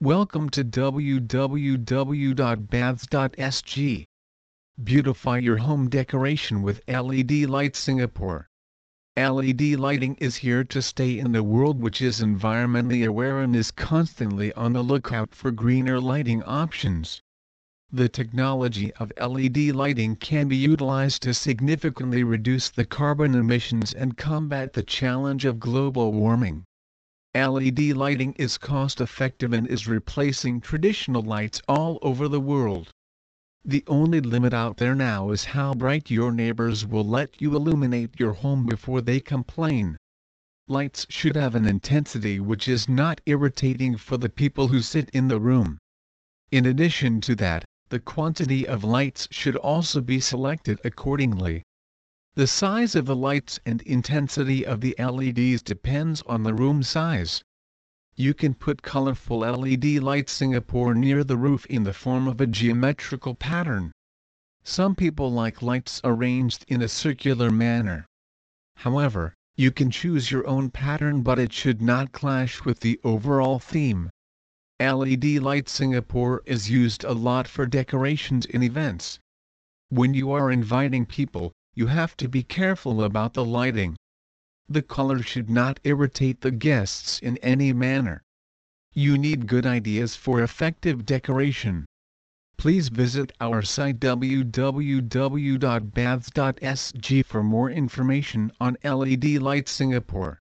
Welcome to www.baths.sg. Beautify your home decoration with LED Light Singapore. LED lighting is here to stay in a world which is environmentally aware and is constantly on the lookout for greener lighting options. The technology of LED lighting can be utilized to significantly reduce the carbon emissions and combat the challenge of global warming. LED lighting is cost-effective and is replacing traditional lights all over the world. The only limit out there now is how bright your neighbors will let you illuminate your home before they complain. Lights should have an intensity which is not irritating for the people who sit in the room. In addition to that, the quantity of lights should also be selected accordingly. The size of the lights and intensity of the LEDs depends on the room size. You can put colorful LED light Singapore near the roof in the form of a geometrical pattern. Some people like lights arranged in a circular manner. However, you can choose your own pattern but it should not clash with the overall theme. LED light Singapore is used a lot for decorations in events. When you are inviting people, you have to be careful about the lighting. The color should not irritate the guests in any manner. You need good ideas for effective decoration. Please visit our site www.baths.sg for more information on LED Light Singapore.